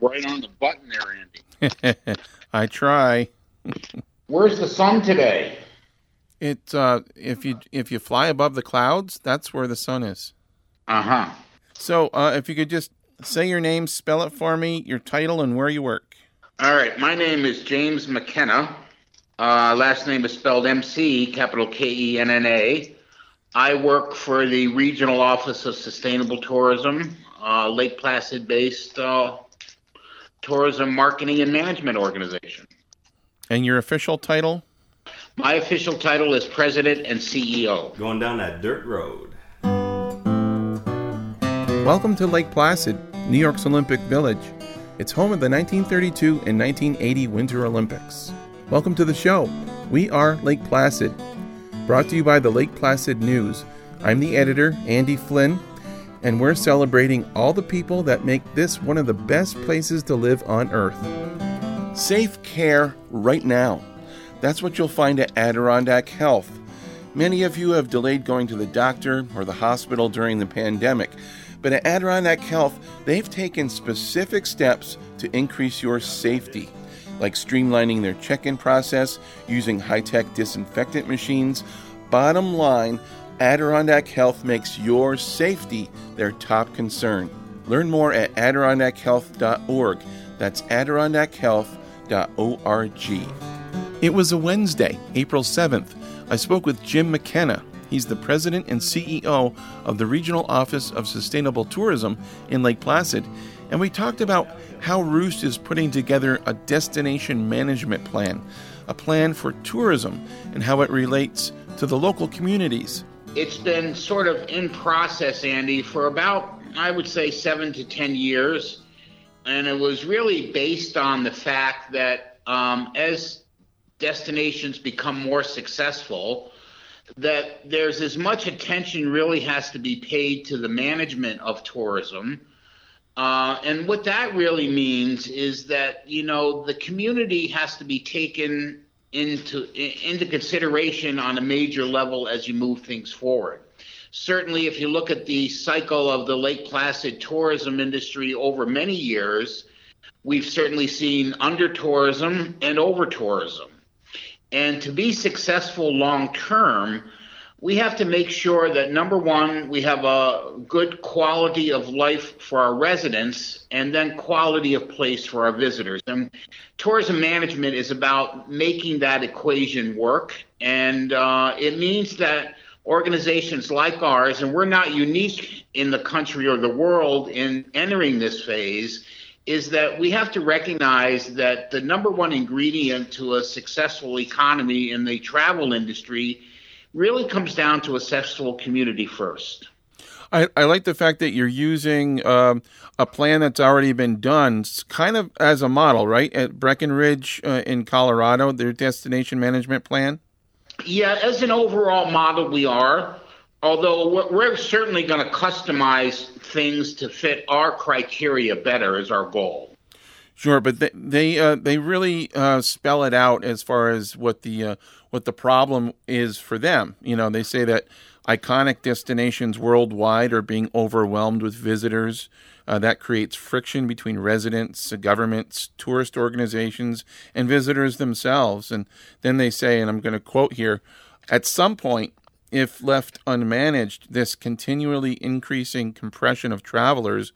You're right on the button there, Andy. I try. Where's the sun today? It uh, if you if you fly above the clouds, that's where the sun is. Uh huh. So uh, if you could just say your name, spell it for me, your title, and where you work. All right. My name is James McKenna. Uh, last name is spelled M C, capital K E N N A. I work for the Regional Office of Sustainable Tourism, uh, Lake Placid based uh, tourism marketing and management organization. And your official title? My official title is President and CEO. Going down that dirt road. Welcome to Lake Placid, New York's Olympic Village. It's home of the 1932 and 1980 Winter Olympics. Welcome to the show. We are Lake Placid. Brought to you by the Lake Placid News. I'm the editor, Andy Flynn, and we're celebrating all the people that make this one of the best places to live on Earth. Safe care right now. That's what you'll find at Adirondack Health. Many of you have delayed going to the doctor or the hospital during the pandemic, but at Adirondack Health, they've taken specific steps to increase your safety, like streamlining their check in process, using high tech disinfectant machines. Bottom line, Adirondack Health makes your safety their top concern. Learn more at adirondackhealth.org. That's adirondackhealth.org. It was a Wednesday, April 7th. I spoke with Jim McKenna. He's the president and CEO of the Regional Office of Sustainable Tourism in Lake Placid, and we talked about how Roost is putting together a destination management plan, a plan for tourism, and how it relates to the local communities. It's been sort of in process, Andy, for about, I would say, seven to 10 years. And it was really based on the fact that um, as destinations become more successful, that there's as much attention really has to be paid to the management of tourism. Uh, and what that really means is that you know the community has to be taken into into consideration on a major level as you move things forward. Certainly, if you look at the cycle of the Lake Placid tourism industry over many years, we've certainly seen under tourism and over tourism. And to be successful long term, we have to make sure that number one, we have a good quality of life for our residents and then quality of place for our visitors. And tourism management is about making that equation work. And uh, it means that organizations like ours, and we're not unique in the country or the world in entering this phase, is that we have to recognize that the number one ingredient to a successful economy in the travel industry really comes down to a successful community first. I, I like the fact that you're using um, a plan that's already been done, kind of as a model, right? At Breckenridge uh, in Colorado, their destination management plan. Yeah, as an overall model, we are. Although we're certainly going to customize things to fit our criteria better is our goal. Sure, but they they, uh, they really uh, spell it out as far as what the uh, what the problem is for them. You know, they say that iconic destinations worldwide are being overwhelmed with visitors. Uh, that creates friction between residents, governments, tourist organizations, and visitors themselves. And then they say, and I'm going to quote here: at some point, if left unmanaged, this continually increasing compression of travelers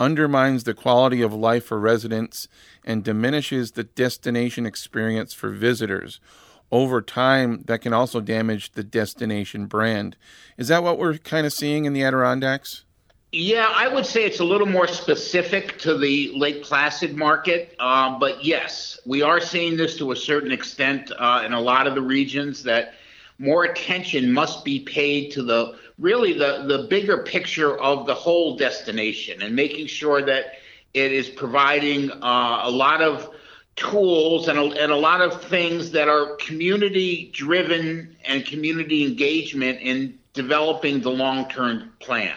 undermines the quality of life for residents and diminishes the destination experience for visitors. Over time, that can also damage the destination brand. Is that what we're kind of seeing in the Adirondacks? Yeah, I would say it's a little more specific to the Lake Placid market. Uh, but yes, we are seeing this to a certain extent uh, in a lot of the regions that more attention must be paid to the really the, the bigger picture of the whole destination and making sure that it is providing uh, a lot of tools and a, and a lot of things that are community driven and community engagement in developing the long term plan.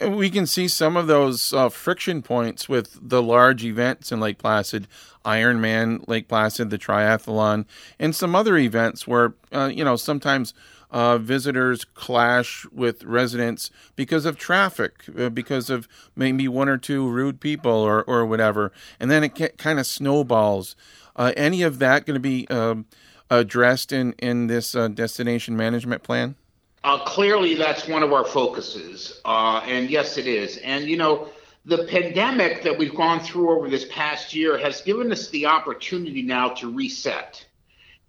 We can see some of those uh, friction points with the large events in Lake Placid, Ironman, Lake Placid, the triathlon, and some other events where, uh, you know, sometimes uh, visitors clash with residents because of traffic, uh, because of maybe one or two rude people or, or whatever, and then it kind of snowballs. Uh, any of that going to be um, addressed in in this uh, destination management plan? Uh, clearly, that's one of our focuses, and yes, it is. And you know, the pandemic that we've gone through over this past year has given us the opportunity now to reset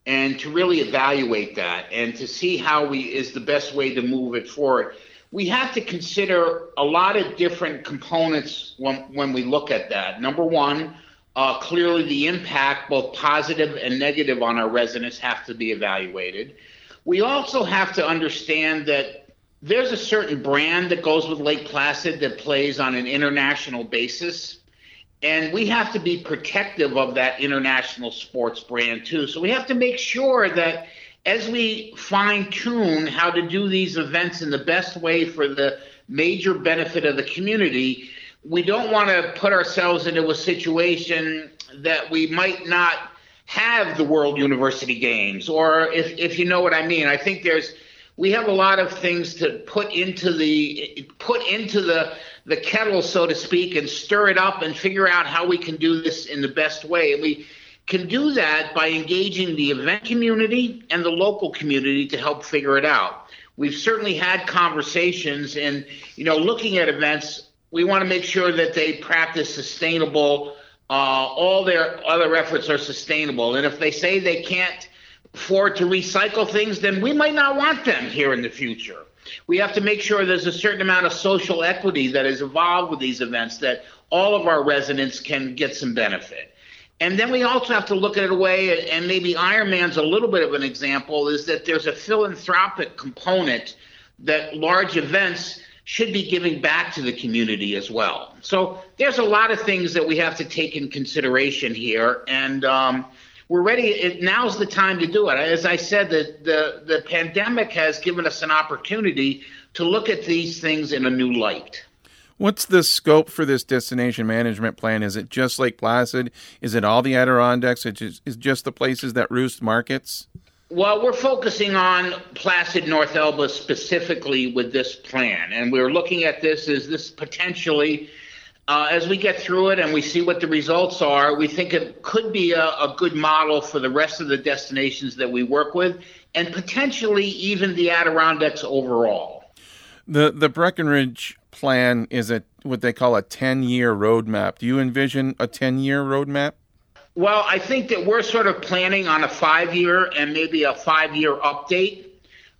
and to really evaluate that and to see how we is the best way to move it forward. We have to consider a lot of different components when, when we look at that. Number one, uh, clearly the impact, both positive and negative, on our residents have to be evaluated. We also have to understand that there's a certain brand that goes with Lake Placid that plays on an international basis and we have to be protective of that international sports brand too. So we have to make sure that as we fine tune how to do these events in the best way for the major benefit of the community, we don't want to put ourselves into a situation that we might not have the World University Games, or if, if you know what I mean. I think there's we have a lot of things to put into the put into the the kettle, so to speak, and stir it up and figure out how we can do this in the best way. And we can do that by engaging the event community and the local community to help figure it out. We've certainly had conversations, and you know, looking at events, we want to make sure that they practice sustainable. Uh, all their other efforts are sustainable, and if they say they can't afford to recycle things, then we might not want them here in the future. We have to make sure there's a certain amount of social equity that is involved with these events that all of our residents can get some benefit. And then we also have to look at it a way, and maybe Ironman's a little bit of an example, is that there's a philanthropic component that large events should be giving back to the community as well. So there's a lot of things that we have to take in consideration here. And um, we're ready. It, now's the time to do it. As I said, the, the, the pandemic has given us an opportunity to look at these things in a new light. What's the scope for this destination management plan? Is it just Lake Placid? Is it all the Adirondacks? Is it just the places that roost markets? Well, we're focusing on Placid North Elba specifically with this plan, and we're looking at this as this potentially uh, as we get through it and we see what the results are, we think it could be a, a, good model for the rest of the destinations that we work with, and potentially even the Adirondacks overall. The the Breckenridge plan is a what they call a ten year roadmap. Do you envision a ten year roadmap? Well, I think that we're sort of planning on a five year and maybe a five year update.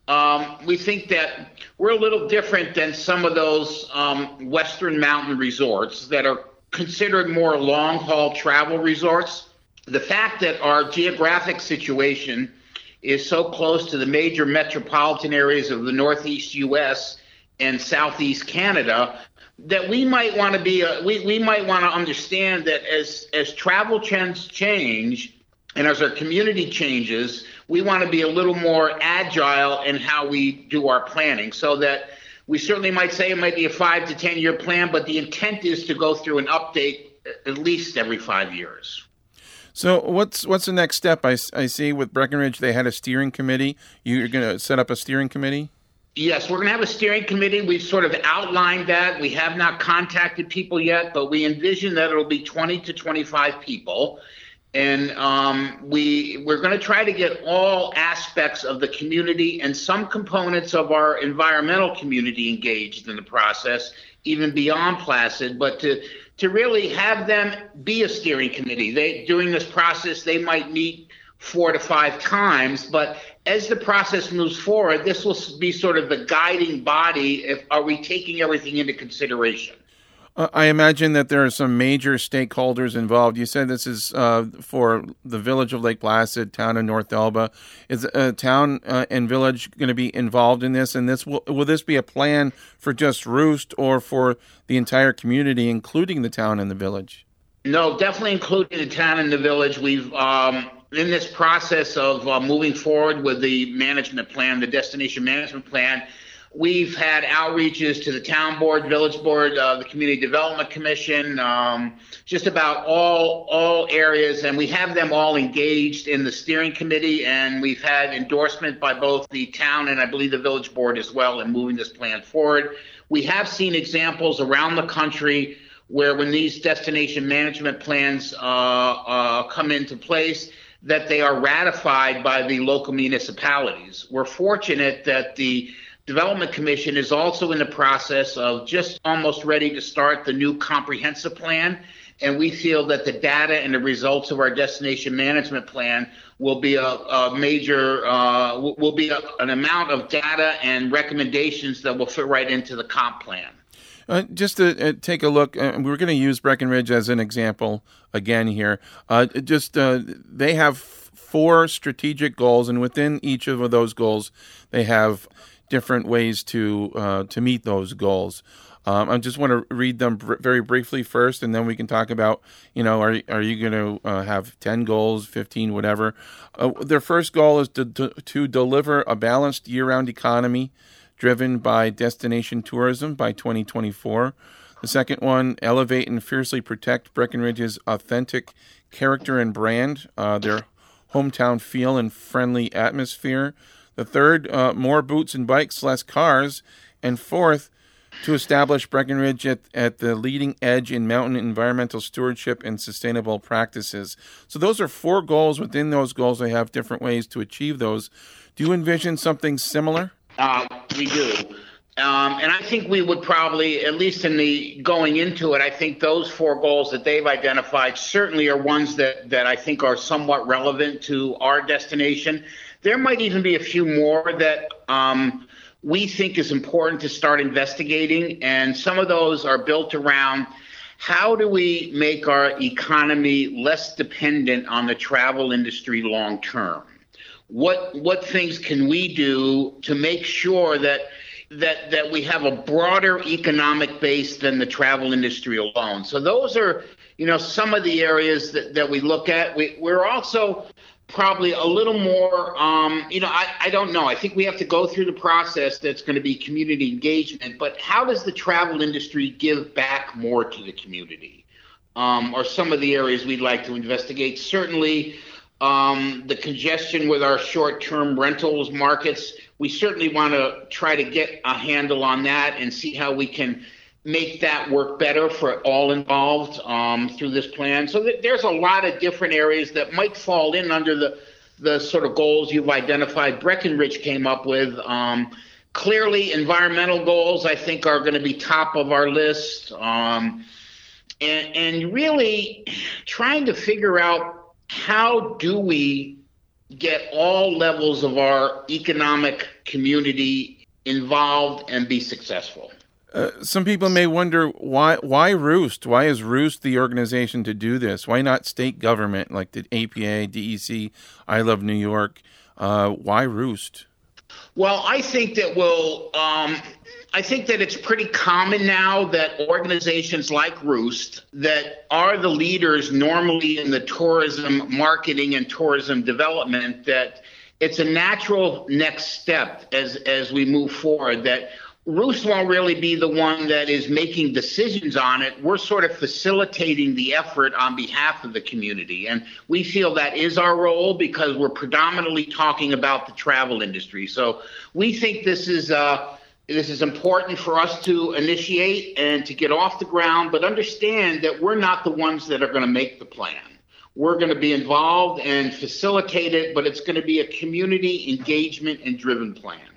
Um, we think that we're a little different than some of those um, Western mountain resorts that are considered more long haul travel resorts. The fact that our geographic situation is so close to the major metropolitan areas of the Northeast U.S. and Southeast Canada that we might want to be a, we, we might want to understand that as as travel trends change and as our community changes we want to be a little more agile in how we do our planning so that we certainly might say it might be a five to 10 year plan, but the intent is to go through an update at least every five years. So what's what's the next step? I, I see with Breckenridge they had a steering committee. You're going to set up a steering committee. Yes, we're going to have a steering committee. We've sort of outlined that. We have not contacted people yet, but we envision that it'll be 20 to 25 people and um, we we're going to try to get all aspects of the community and some components of our environmental community engaged in the process, even beyond Placid, but to to really have them be a steering committee. They during this process they might meet four to five times, but as the process moves forward, this will be sort of the guiding body. If are we taking everything into consideration? Uh, I imagine that there are some major stakeholders involved. You said this is uh, for the village of Lake Placid, town of North Elba. Is a town uh, and village going to be involved in this? And this will, will this be a plan for just Roost or for the entire community, including the town and the village? No, definitely including the town and the village. We've um, in this process of uh, moving forward with the management plan, the destination management plan We've had outreaches to the town board, village board, uh, the community development commission, um, just about all all areas, and we have them all engaged in the steering committee, and we've had endorsement by both the town and I believe the village board as well in moving this plan forward. We have seen examples around the country where when these destination management plans uh, uh, come into place, that they are ratified by the local municipalities. We're fortunate that the Development Commission is also in the process of just almost ready to start the new comprehensive plan. And we feel that the data and the results of our destination management plan will be a, a major, uh, will be a, an amount of data and recommendations that will fit right into the comp plan. Uh, just to uh, take a look, uh, we're going to use Breckenridge as an example again here. Uh, just uh, they have four strategic goals, and within each of those goals, they have different ways to uh, to meet those goals. Um, I just want to read them br- very briefly first, and then we can talk about, you know, are are you going to uh, have ten goals, fifteen, whatever? Uh, their first goal is to, to, to deliver a balanced year-round economy driven by destination tourism by 2024. The second one, elevate and fiercely protect Breckenridge's authentic character and brand, uh, their hometown feel and friendly atmosphere. The third, uh, more boots and bikes, less cars. And fourth, to establish Breckenridge at, at the leading edge in mountain environmental stewardship and sustainable practices. So, those are four goals. Within those goals, they have different ways to achieve those. Do you envision something similar? Uh, we do. Um, and I think we would probably, at least in the going into it, I think those four goals that they've identified certainly are ones that, that I think are somewhat relevant to our destination. There might even be a few more that um, we think is important to start investigating. And some of those are built around how do we make our economy less dependent on the travel industry long term? what what things can we do to make sure that that that we have a broader economic base than the travel industry alone. So those are you know some of the areas that, that we look at. We we're also probably a little more um, you know I, I don't know i think we have to go through the process that's going to be community engagement but how does the travel industry give back more to the community um, are some of the areas we'd like to investigate certainly um, the congestion with our short-term rentals markets. We certainly want to try to get a handle on that and see how we can make that work better for all involved um, through this plan. So th- there's a lot of different areas that might fall in under the the sort of goals you've identified. Breckenridge came up with. Um, clearly, environmental goals I think are going to be top of our list, um, and, and really trying to figure out how do we get all levels of our economic community involved and be successful? Uh, some people may wonder why why Roost? Why is Roost the organization to do this? Why not state government like the APA, DEC, I Love New York? Uh, why Roost? Well, I think that we'll um, I think that it's pretty common now that organizations like Roost, that are the leaders normally in the tourism marketing and tourism development, that it's a natural next step as as we move forward. That Roost won't really be the one that is making decisions on it. We're sort of facilitating the effort on behalf of the community. And we feel that is our role because we're predominantly talking about the travel industry. So we think this is uh, this is important for us to initiate and to get off the ground, but understand that we're not the ones that are going to make the plan. We're going to be involved and facilitate it, but it's going to be a community engagement and driven plan.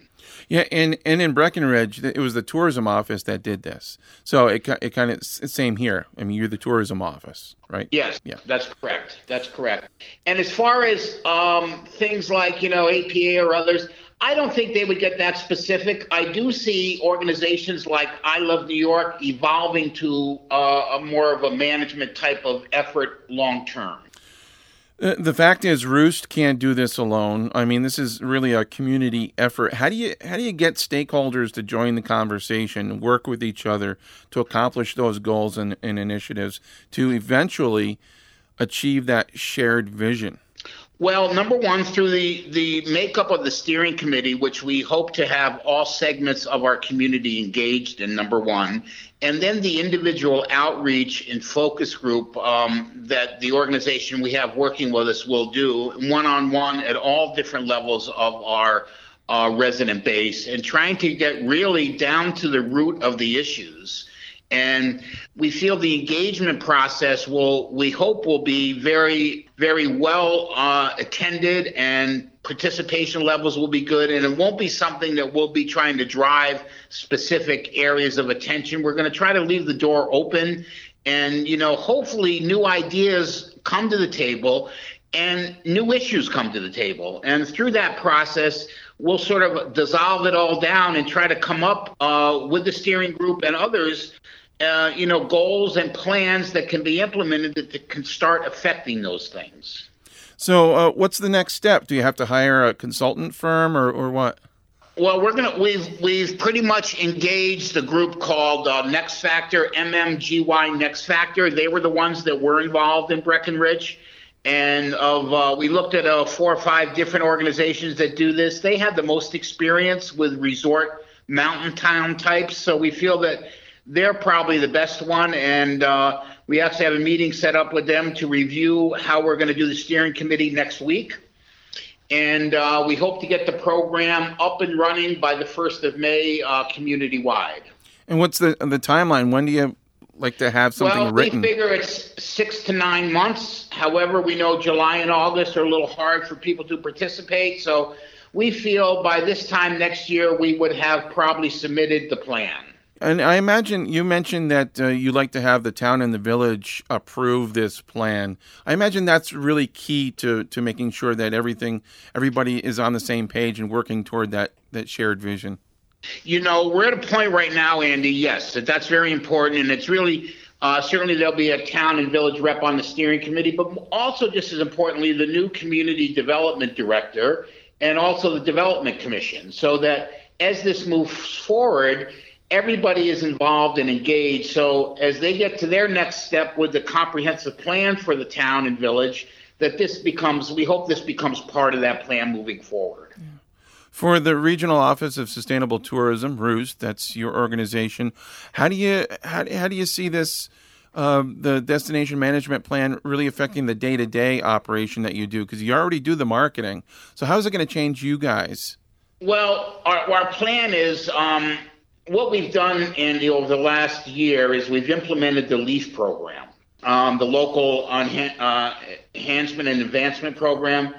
Yeah, and, and in Breckenridge, it was the tourism office that did this. So it, it kind of same here. I mean, you're the tourism office, right? Yes, yeah, that's correct. That's correct. And as far as um, things like you know APA or others, I don't think they would get that specific. I do see organizations like I Love New York evolving to uh, a more of a management type of effort long term. Uh, the fact is, Roost can't do this alone. I mean, this is really a community effort. How do you how do you get stakeholders to join the conversation, work with each other to accomplish those goals and, and initiatives to eventually achieve that shared vision? Well, number one, through the, the makeup of the steering committee, which we hope to have all segments of our community engaged in, number one, and then the individual outreach and focus group um, that the organization we have working with us will do one on one at all different levels of our uh, resident base and trying to get really down to the root of the issues and we feel the engagement process will, we hope, will be very, very well uh, attended and participation levels will be good. And it won't be something that we'll be trying to drive specific areas of attention. We're going to try to leave the door open and, you know, hopefully new ideas come to the table and new issues come to the table. And through that process, we'll sort of dissolve it all down and try to come up uh, with the steering group and others uh, you know, goals and plans that can be implemented that can start affecting those things. So, uh, what's the next step? Do you have to hire a consultant firm or, or what? Well, we're gonna we've we've pretty much engaged a group called uh, Next Factor MMGY Next Factor. They were the ones that were involved in Breckenridge, and of uh, we looked at uh, four or five different organizations that do this. They have the most experience with resort mountain town types, so we feel that they're probably the best one, and uh, we actually have a meeting set up with them to review how we're going to do the steering committee next week. And uh, we hope to get the program up and running by the 1st of May uh, community wide. And what's the the timeline? When do you like to have something well, written? we figure it's six to nine months. However, we know July and August are a little hard for people to participate. So we feel by this time next year, we would have probably submitted the plan. And I imagine you mentioned that uh, you like to have the town and the village approve this plan. I imagine that's really key to, to making sure that everything, everybody is on the same page and working toward that, that shared vision. You know, we're at a point right now, Andy, yes, that that's very important. And it's really, uh, certainly there'll be a town and village rep on the steering committee, but also just as importantly, the new community development director and also the development commission so that as this moves forward, everybody is involved and engaged. So as they get to their next step with the comprehensive plan for the town and village, that this becomes, we hope this becomes part of that plan moving forward. Yeah. For the Regional Office of Sustainable Tourism, ROOST, that's your organization. How do you how, how do you see this uh, the destination management plan really affecting the day to day operation that you do? Because you already do the marketing. So how is it going to change you guys? Well, our, our plan is um, what we've done, Andy, over the last year is we've implemented the LEAF program, um, the local uh, enhancement and advancement program.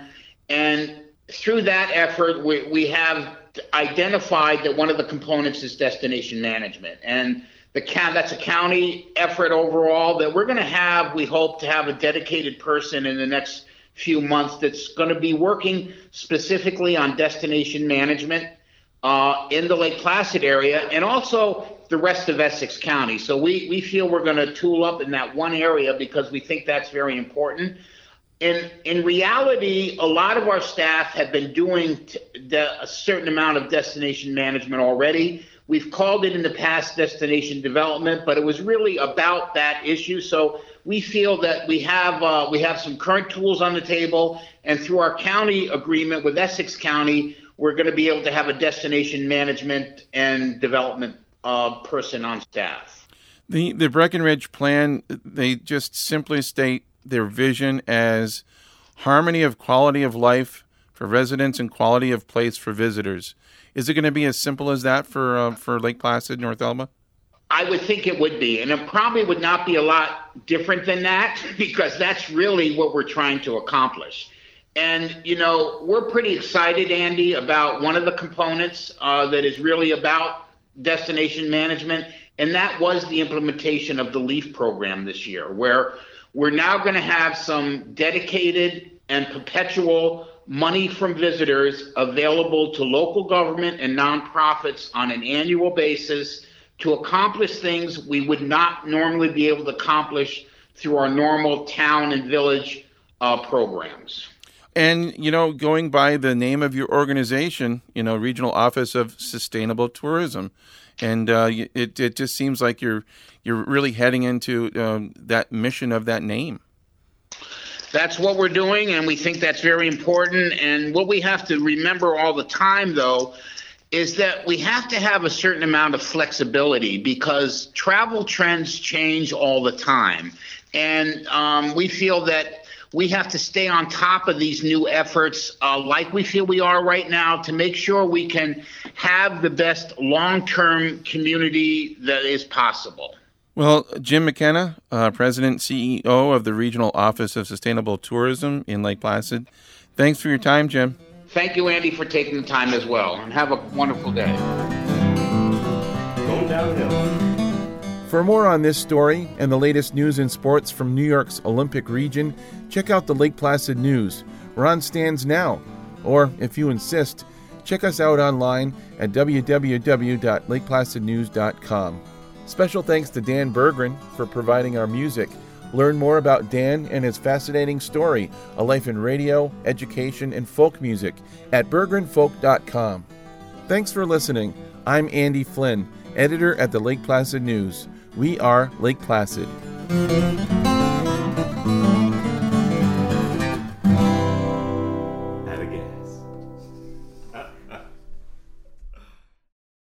And through that effort, we, we have identified that one of the components is destination management. And the that's a county effort overall that we're going to have, we hope to have a dedicated person in the next few months that's going to be working specifically on destination management uh, in the Lake Placid area and also the rest of Essex County. So we, we feel we're going to tool up in that one area because we think that's very important. In, in reality, a lot of our staff have been doing t- a certain amount of destination management already. We've called it in the past destination development, but it was really about that issue. So we feel that we have uh, we have some current tools on the table, and through our county agreement with Essex County, we're going to be able to have a destination management and development uh, person on staff. The the Breckenridge plan they just simply state their vision as harmony of quality of life for residents and quality of place for visitors. Is it going to be as simple as that for uh, for Lake Placid, North Elba? I would think it would be, and it probably would not be a lot different than that because that's really what we're trying to accomplish. And, you know, we're pretty excited, Andy, about one of the components uh, that is really about destination management, and that was the implementation of the LEAF program this year, where we're now going to have some dedicated and perpetual money from visitors available to local government and nonprofits on an annual basis to accomplish things we would not normally be able to accomplish through our normal town and village uh, programs. And, you know, going by the name of your organization, you know, Regional Office of Sustainable Tourism. And uh, it, it just seems like you're, you're really heading into um, that mission of that name. that's what we're doing, and we think that's very important. And what we have to remember all the time, though, is that we have to have a certain amount of flexibility because travel trends change all the time. And um, we feel that we have to stay on top of these new efforts, uh, like we feel we are right now, to make sure we can have the best long term community that is possible. Well, Jim McKenna, uh, President CEO of the Regional Office of Sustainable Tourism in Lake Placid, thanks for your time, Jim. Thank you, Andy, for taking the time as well, and have a wonderful day. Going downhill. For more on this story and the latest news and sports from New York's Olympic region, check out the Lake Placid News. We're on stands now. Or, if you insist, check us out online at www.lakeplacidnews.com. Special thanks to Dan Berggren for providing our music. Learn more about Dan and his fascinating story, a life in radio, education, and folk music at berggrenfolk.com. Thanks for listening. I'm Andy Flynn, editor at the Lake Placid News. We are Lake Placid.